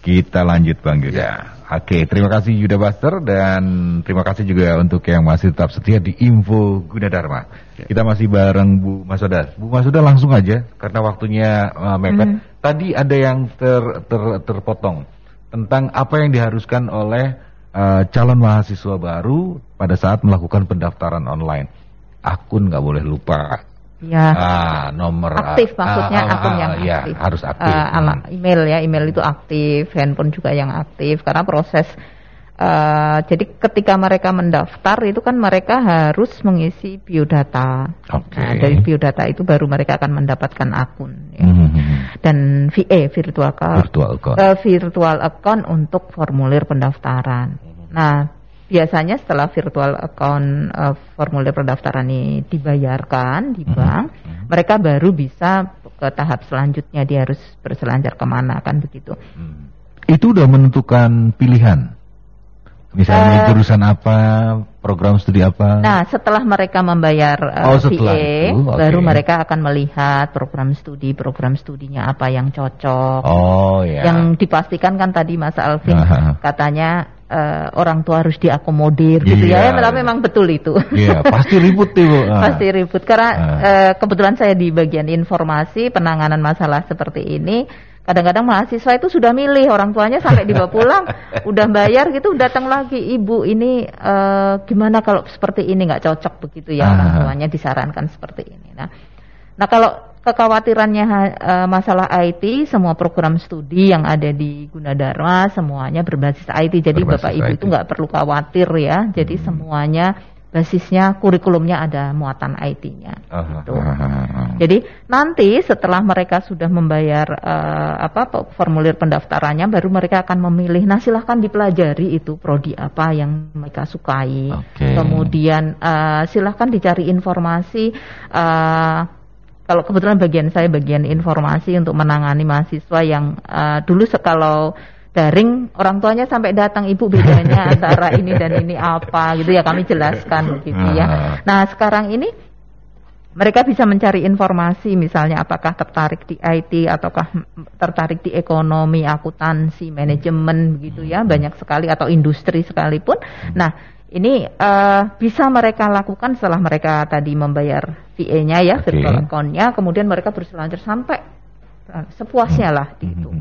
Kita lanjut Bang Yuda. Ya. Oke, okay, terima kasih Yuda Buster dan terima kasih juga untuk yang masih tetap setia di Info Gunadarma. Ya. Kita masih bareng Bu Masoda. Bu Masoda langsung aja karena waktunya uh, mepet. Mm. Tadi ada yang ter, ter, terpotong tentang apa yang diharuskan oleh uh, calon mahasiswa baru pada saat melakukan pendaftaran online. Akun nggak boleh lupa. Ya. Ah, nomor aktif ah, maksudnya ah, akun ah, yang ya, aktif. harus aktif. Uh, hmm. email ya, email itu aktif, handphone juga yang aktif karena proses Uh, jadi ketika mereka mendaftar itu kan mereka harus mengisi biodata. Okay. Nah, dari biodata itu baru mereka akan mendapatkan akun. Ya. Mm -hmm. Dan VA virtual account, virtual account. Uh, virtual account untuk formulir pendaftaran. Nah, biasanya setelah virtual account uh, formulir pendaftaran ini dibayarkan di mm-hmm. bank, mm -hmm. mereka baru bisa ke tahap selanjutnya dia harus berselancar ke mana kan begitu. Mm. Itu udah menentukan pilihan Misalnya uh, jurusan apa, program studi apa? Nah, setelah mereka membayar uh, oh, setelah VA, itu, okay. baru mereka akan melihat program studi, program studinya apa yang cocok. Oh, ya. Yang dipastikan kan tadi Mas Alvin uh, katanya uh, orang tua harus diakomodir gitu ya. Ya, memang betul itu. Iya, pasti ribut tuh. Uh. Pasti ribut karena uh. Uh, kebetulan saya di bagian informasi penanganan masalah seperti ini Kadang-kadang mahasiswa itu sudah milih orang tuanya sampai dibawa pulang, udah bayar gitu, datang lagi ibu ini uh, gimana kalau seperti ini nggak cocok begitu ya orang tuanya disarankan seperti ini. Nah, nah kalau kekhawatirannya uh, masalah IT, semua program studi yang ada di Gunadarma semuanya berbasis IT. Jadi berbasis bapak ibu IT. itu nggak perlu khawatir ya. Jadi hmm. semuanya basisnya kurikulumnya ada muatan IT-nya. gitu. Jadi nanti setelah mereka sudah membayar uh, apa formulir pendaftarannya, baru mereka akan memilih. Nah silahkan dipelajari itu prodi apa yang mereka sukai. Okay. Kemudian uh, silahkan dicari informasi. Uh, kalau kebetulan bagian saya bagian informasi untuk menangani mahasiswa yang uh, dulu kalau daring orang tuanya sampai datang ibu bedanya antara ini dan ini apa gitu ya kami jelaskan gitu ya. Ah. Nah sekarang ini mereka bisa mencari informasi misalnya apakah tertarik di IT ataukah tertarik di ekonomi, akuntansi, manajemen gitu ya banyak sekali atau industri sekalipun. Nah ini uh, bisa mereka lakukan setelah mereka tadi membayar VA-nya ya okay. virtual account-nya, kemudian mereka berselancar sampai uh, sepuasnya lah gitu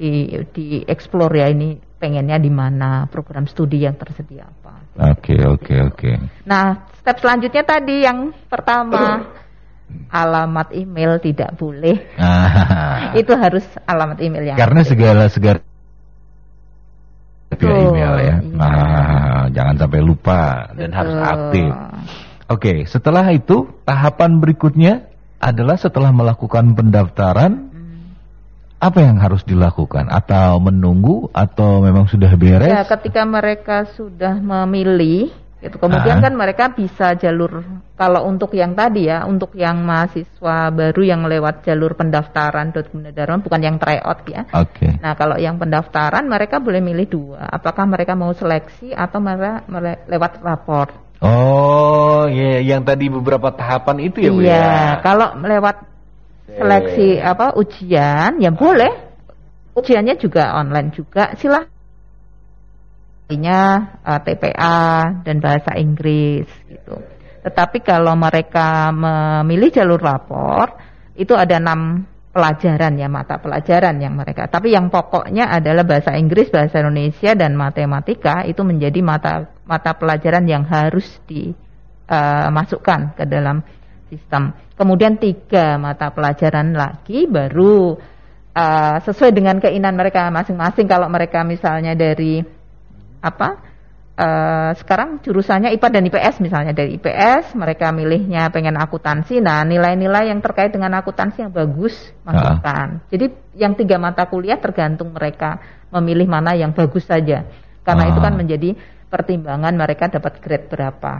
di di explore ya ini pengennya di mana program studi yang tersedia apa. Oke oke oke. Nah step selanjutnya tadi yang pertama alamat email tidak boleh. Ah. itu harus alamat email yang Karena segala segala via email ya. Iya. Nah, jangan sampai lupa dan Betul. harus aktif. Oke, setelah itu tahapan berikutnya adalah setelah melakukan pendaftaran hmm. apa yang harus dilakukan atau menunggu atau memang sudah beres? Ya, ketika mereka sudah memilih Gitu. Kemudian uh kan mereka bisa jalur kalau untuk yang tadi ya, untuk yang mahasiswa baru yang lewat jalur pendaftaran Gunadarma bukan yang tryout ya. Oke. Okay. Nah, kalau yang pendaftaran mereka boleh milih dua. Apakah mereka mau seleksi atau mereka lewat rapor? Oh, ya yeah, yang tadi beberapa tahapan itu ya, Bu Iya, ya? kalau lewat seleksi apa ujian ya boleh. Ujiannya juga online juga. Silahkan artinya uh, eh, TPA dan bahasa Inggris gitu. Tetapi kalau mereka memilih jalur lapor itu ada enam pelajaran ya mata pelajaran yang mereka. Tapi yang pokoknya adalah bahasa Inggris, bahasa Indonesia dan matematika itu menjadi mata mata pelajaran yang harus dimasukkan eh, ke dalam sistem. Kemudian tiga mata pelajaran lagi baru uh, sesuai dengan keinginan mereka masing-masing. Kalau mereka misalnya dari apa uh, sekarang jurusannya IPA dan IPS misalnya. Dari IPS mereka milihnya pengen akuntansi. Nah nilai-nilai yang terkait dengan akuntansi yang bagus masukkan. Uh. jadi yang tiga mata kuliah tergantung mereka memilih mana yang bagus saja. Karena uh. itu kan menjadi pertimbangan mereka dapat grade berapa.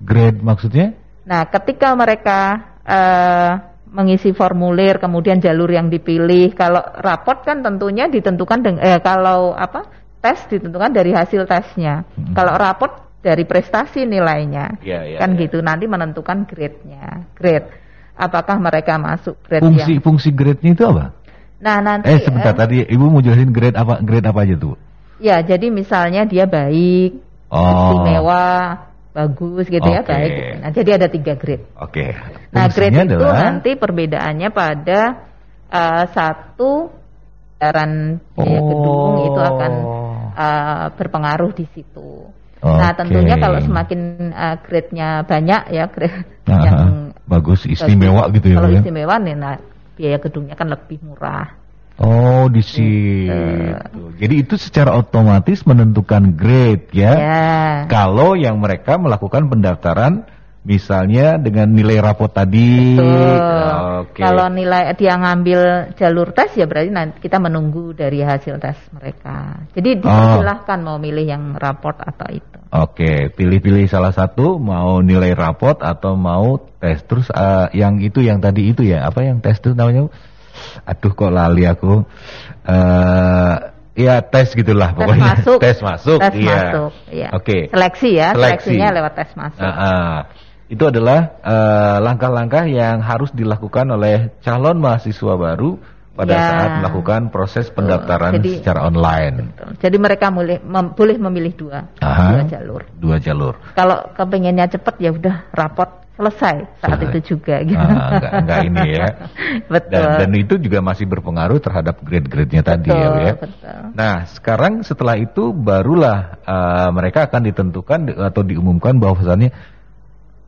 Grade maksudnya? Nah ketika mereka uh, mengisi formulir kemudian jalur yang dipilih kalau raport kan tentunya ditentukan dengan eh, kalau apa tes ditentukan dari hasil tesnya. Hmm. Kalau raport dari prestasi nilainya. Ya, ya, kan ya. gitu. Nanti menentukan grade-nya. Grade. Apakah mereka masuk grade fungsi, yang Fungsi grade-nya itu apa? Nah, nanti Eh, sebentar eh, tadi Ibu mau jelasin grade apa grade apa aja tuh? Ya, jadi misalnya dia baik, oh. istimewa, bagus gitu okay. ya, baik. Nah, jadi ada tiga grade. Oke. Okay. Nah, grade itu nanti perbedaannya pada uh, satu daran biaya oh. gedung itu akan uh, berpengaruh di situ. Okay. Nah tentunya kalau semakin uh, grade-nya banyak ya grade Aha, yang bagus istimewa bagus, gitu ya. Kalau ya? istimewa nih nah biaya gedungnya kan lebih murah. Oh di situ. Jadi itu secara otomatis menentukan grade ya. ya. Kalau yang mereka melakukan pendaftaran Misalnya dengan nilai rapot tadi. Okay. Kalau nilai dia ngambil jalur tes ya berarti nanti kita menunggu dari hasil tes mereka. Jadi dipersilahkan oh. mau milih yang raport atau itu. Oke, okay. pilih-pilih salah satu mau nilai raport atau mau tes. Terus uh, yang itu yang tadi itu ya apa yang tes itu namanya? Aduh kok lali aku. Uh, Ya tes gitulah tes pokoknya. Masuk. tes masuk. Tes iya. masuk. Iya. Oke. Okay. Seleksi ya. Seleksi. Seleksinya lewat tes masuk. Uh -uh itu adalah eh, langkah-langkah uh, yang harus dilakukan oleh calon mahasiswa baru pada ya. saat melakukan proses pendaftaran Jadi, secara online. Betul. Jadi mereka boleh mem, boleh memilih dua, Aha, dua jalur. Dua jalur. Kalau kepengennya cepat ya udah rapot selesai saat selesai. itu juga. Gitu. Ah, enggak, enggak ini ya. betul. Dan, dan itu juga masih berpengaruh terhadap grade-grade-nya tadi ya, ya. Betul. Nah sekarang setelah itu barulah uh, mereka akan ditentukan atau diumumkan bahwasannya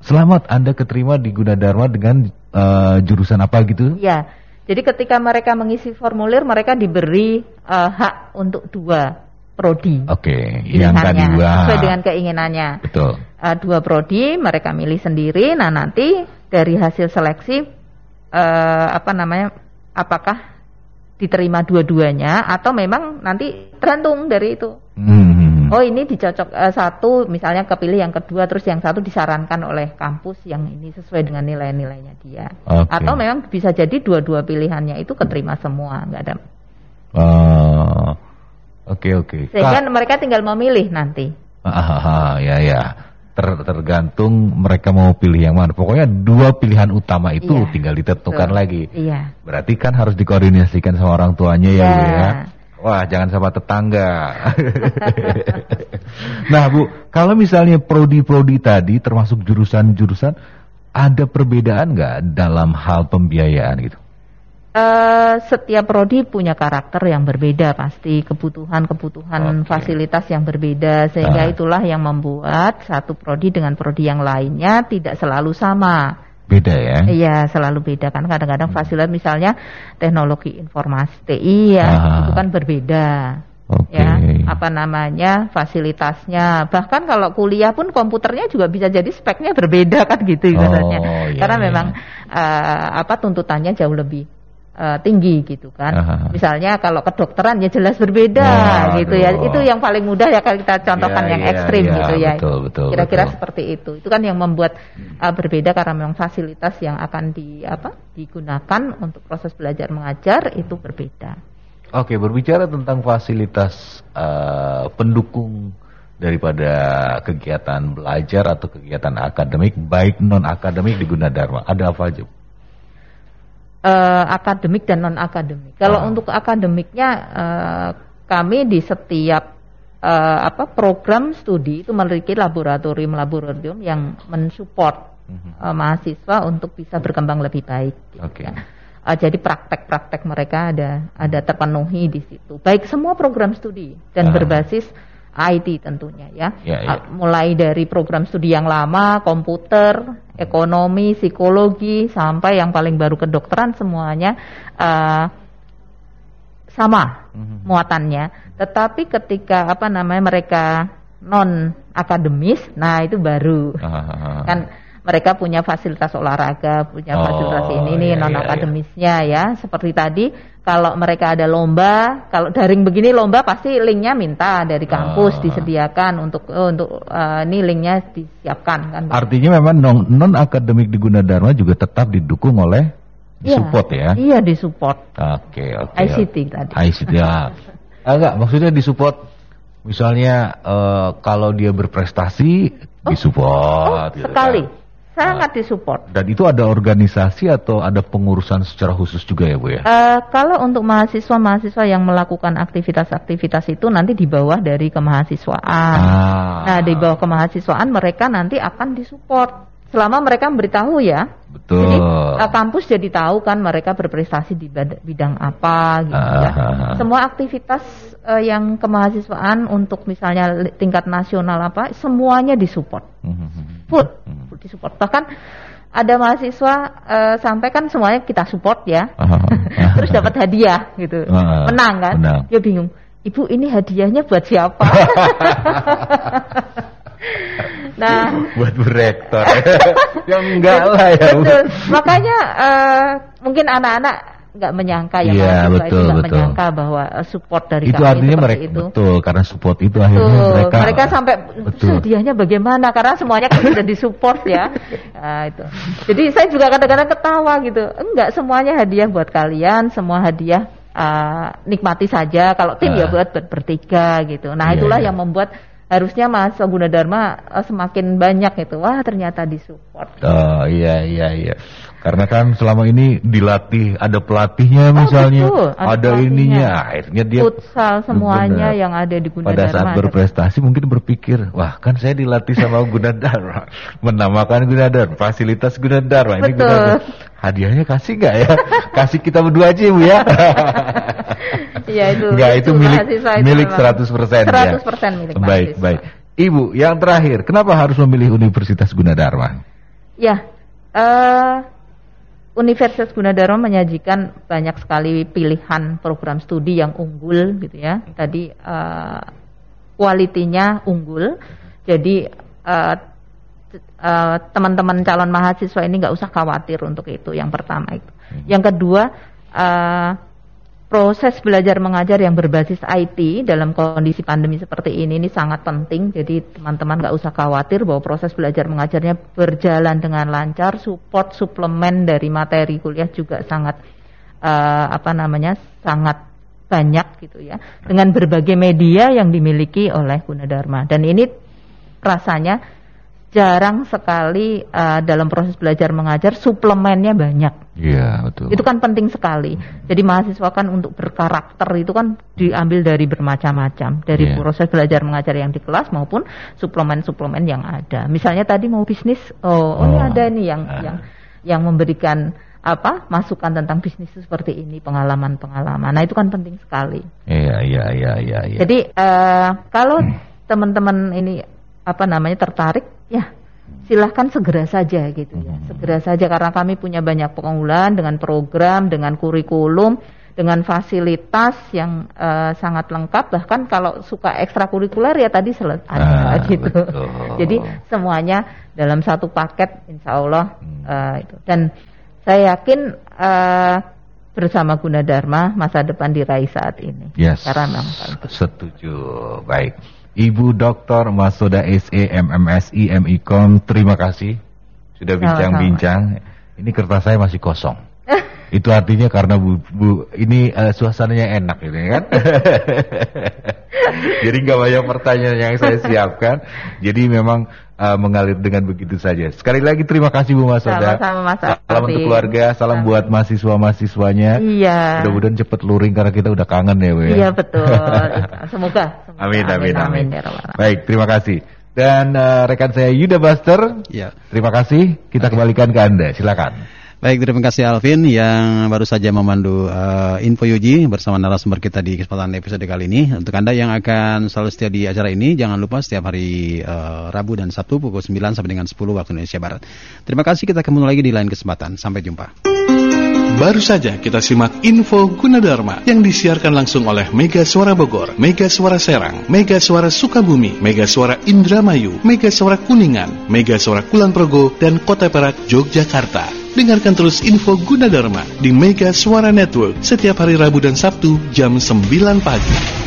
Selamat Anda keterima di Gunadarma dengan uh, jurusan apa gitu? Ya, jadi ketika mereka mengisi formulir mereka diberi uh, hak untuk dua prodi. Oke, okay. yang tadi dua. Sesuai dengan keinginannya. Betul. Uh, dua prodi mereka milih sendiri. Nah nanti dari hasil seleksi uh, apa namanya? Apakah diterima dua-duanya atau memang nanti tergantung dari itu. Hmm oh ini dicocok uh, satu misalnya kepilih yang kedua terus yang satu disarankan oleh kampus yang ini sesuai dengan nilai-nilainya dia okay. atau memang bisa jadi dua-dua pilihannya itu keterima semua nggak ada uh, oke okay, oke okay. sehingga Ka mereka tinggal memilih nanti ah, ya ya Ter, tergantung mereka mau pilih yang mana. Pokoknya dua pilihan utama itu iya, tinggal ditentukan betul. lagi. Iya. Berarti kan harus dikoordinasikan sama orang tuanya ya, ya. ya. Wah, jangan sama tetangga. nah, Bu, kalau misalnya prodi-prodi tadi termasuk jurusan-jurusan ada perbedaan nggak dalam hal pembiayaan gitu? Uh, setiap prodi punya karakter yang berbeda pasti kebutuhan-kebutuhan okay. fasilitas yang berbeda sehingga uh. itulah yang membuat satu prodi dengan prodi yang lainnya tidak selalu sama Beda ya? Iya, selalu beda kan. Kadang-kadang hmm. fasilitas misalnya teknologi informasi TI ya, ah. itu kan berbeda. Okay. Ya, apa namanya fasilitasnya. Bahkan kalau kuliah pun komputernya juga bisa jadi speknya berbeda kan gitu oh, Iya, Karena iya. memang uh, apa tuntutannya jauh lebih uh, tinggi gitu kan. Aha. Misalnya kalau kedokteran ya jelas berbeda Wah, gitu ya. Itu yang paling mudah ya kalau kita contohkan ya, yang ya, ekstrim ya, gitu ya. Kira-kira seperti itu. Itu kan yang membuat uh, berbeda karena memang fasilitas yang akan di apa digunakan untuk proses belajar mengajar itu berbeda. Oke, berbicara tentang fasilitas uh, pendukung daripada kegiatan belajar atau kegiatan akademik baik non akademik di Gunadarma, ada apa aja? Uh, akademik dan non akademik. Kalau ah. untuk akademiknya uh, kami di setiap uh, apa program studi itu memiliki laboratorium-laboratorium yang mensupport uh, mahasiswa untuk bisa berkembang lebih baik. Gitu okay. ya. Uh, jadi praktek-praktek mereka ada ada terpenuhi di situ. Baik semua program studi dan uh. berbasis IT tentunya ya. ya, ya. Mulai dari program studi yang lama, komputer, ekonomi, psikologi, sampai yang paling baru kedokteran semuanya uh, sama mm-hmm. muatannya. Tetapi ketika apa namanya mereka non akademis, nah itu baru kan mereka punya fasilitas olahraga, punya oh, fasilitas ini nih iya, non akademisnya iya. ya. Seperti tadi kalau mereka ada lomba, kalau daring begini lomba pasti linknya minta dari kampus uh, disediakan untuk uh, untuk uh, ini linknya disiapkan kan. Artinya memang non, non akademik di Gunadarma juga tetap didukung oleh ya, support ya? Iya disupport. Oke okay, oke. Okay, ICT okay. tadi. ICT ya. Enggak, maksudnya disupport misalnya uh, kalau dia berprestasi oh, disupport. Oh, gitu sekali. Kan? Sangat disupport. Dan itu ada organisasi atau ada pengurusan secara khusus juga ya Bu ya? Uh, kalau untuk mahasiswa-mahasiswa yang melakukan aktivitas-aktivitas itu nanti di bawah dari kemahasiswaan. Ah. Nah di bawah kemahasiswaan mereka nanti akan disupport selama mereka memberitahu ya. Betul. Jadi uh, kampus jadi tahu kan mereka berprestasi di bidang apa gitu uh, ya. Uh, Semua aktivitas uh, yang kemahasiswaan untuk misalnya tingkat nasional apa semuanya disupport. Uh, full, disupport. Bahkan ada mahasiswa uh, sampai kan semuanya kita support ya. Terus dapat hadiah gitu. Menang kan? Menang. Dia bingung. Ibu ini hadiahnya buat siapa? Nah, buat bu rektor. yang enggak lah ya. Betul. Makanya uh, mungkin anak-anak nggak menyangka ya, ya betul, itu betul. menyangka bahwa uh, support dari itu kami artinya mereka itu. betul karena support itu betul. akhirnya mereka mereka sampai hadiahnya bagaimana karena semuanya kan sudah disupport ya nah, itu jadi saya juga kadang-kadang ketawa gitu enggak semuanya hadiah buat kalian semua hadiah uh, nikmati saja kalau tim uh. ya ah. buat bertiga gitu nah yeah, itulah yeah. yang membuat harusnya mahasiswa Gunadarma uh, semakin banyak itu. Wah, ternyata disupport. Oh, iya iya iya. Karena kan selama ini dilatih ada pelatihnya oh, misalnya, betul, ada, ada ininya, akhirnya dia futsal semuanya benar. yang ada di Gunadarma. Pada saat berprestasi mungkin berpikir, wah kan saya dilatih sama Gunadarma, menamakan Gunadarma, fasilitas Gunadarma ini Gunadarma. Hadiahnya kasih nggak ya? kasih kita berdua aja bu ya. Iya itu. Enggak itu, itu milik milik 100 persen. 100 ya. persen milik Baik mahasiswa. baik. Ibu yang terakhir, kenapa harus memilih Universitas Gunadarma? Ya, uh, Universitas Gunadarma menyajikan banyak sekali pilihan program studi yang unggul, gitu ya. Tadi uh, kualitinya unggul, jadi uh, teman-teman uh, calon mahasiswa ini nggak usah khawatir untuk itu. Yang pertama itu. Hmm. Yang kedua. Uh, proses belajar mengajar yang berbasis IT dalam kondisi pandemi seperti ini ini sangat penting. Jadi teman-teman nggak usah khawatir bahwa proses belajar mengajarnya berjalan dengan lancar. Support suplemen dari materi kuliah juga sangat uh, apa namanya sangat banyak gitu ya. Dengan berbagai media yang dimiliki oleh Gunadarma dan ini rasanya jarang sekali uh, dalam proses belajar mengajar suplemennya banyak. Iya betul. Itu kan penting sekali. Jadi mahasiswa kan untuk berkarakter itu kan diambil dari bermacam-macam dari yeah. proses belajar mengajar yang di kelas maupun suplemen-suplemen yang ada. Misalnya tadi mau bisnis, oh, oh, ini oh. ada nih yang uh. yang yang memberikan apa masukan tentang bisnis seperti ini pengalaman-pengalaman. Nah itu kan penting sekali. Iya iya iya iya. iya. Jadi uh, kalau hmm. teman-teman ini apa namanya tertarik ya silahkan segera saja gitu ya, hmm. segera saja karena kami punya banyak pengunggulan dengan program, dengan kurikulum, dengan fasilitas yang uh, sangat lengkap bahkan kalau suka ekstrakurikuler ya tadi ada ah, gitu. Betul. Jadi semuanya dalam satu paket insya Allah hmm. uh, itu dan saya yakin uh, bersama Gunadarma masa depan diraih saat ini. Yes. Karena memang setuju. Baik. Ibu Dr. Masoda SE MMSI MIKOM, terima kasih sudah bincang-bincang. Ini kertas saya masih kosong. Itu artinya karena bu, bu ini uh, suasananya enak gitu ya kan. Jadi nggak banyak pertanyaan yang saya siapkan. Jadi memang uh, mengalir dengan begitu saja. Sekali lagi terima kasih Bu Mas Oda. Sama-sama Mas Salam untuk keluarga, salam Sama. buat mahasiswa-mahiswanya. Iya. Mudah-mudahan cepet luring karena kita udah kangen ya Bu ya. Iya betul. semoga, semoga. Amin amin amin. amin. Ya Baik, terima kasih. Dan uh, rekan saya Yuda Buster. Iya. Terima kasih. Kita kembalikan ke Anda. Silakan. Baik, terima kasih Alvin yang baru saja memandu uh, Info Yuji bersama narasumber kita di kesempatan episode kali ini. Untuk Anda yang akan selalu setia di acara ini, jangan lupa setiap hari uh, Rabu dan Sabtu pukul 9 sampai dengan 10 waktu Indonesia Barat. Terima kasih, kita ketemu lagi di lain kesempatan. Sampai jumpa. Baru saja kita simak info Gunadarma yang disiarkan langsung oleh Mega Suara Bogor, Mega Suara Serang, Mega Suara Sukabumi, Mega Suara Indramayu, Mega Suara Kuningan, Mega Suara Kulon Progo, dan Kota Perak, Yogyakarta. Dengarkan terus info Gunadarma di Mega Suara Network setiap hari Rabu dan Sabtu jam 9 pagi.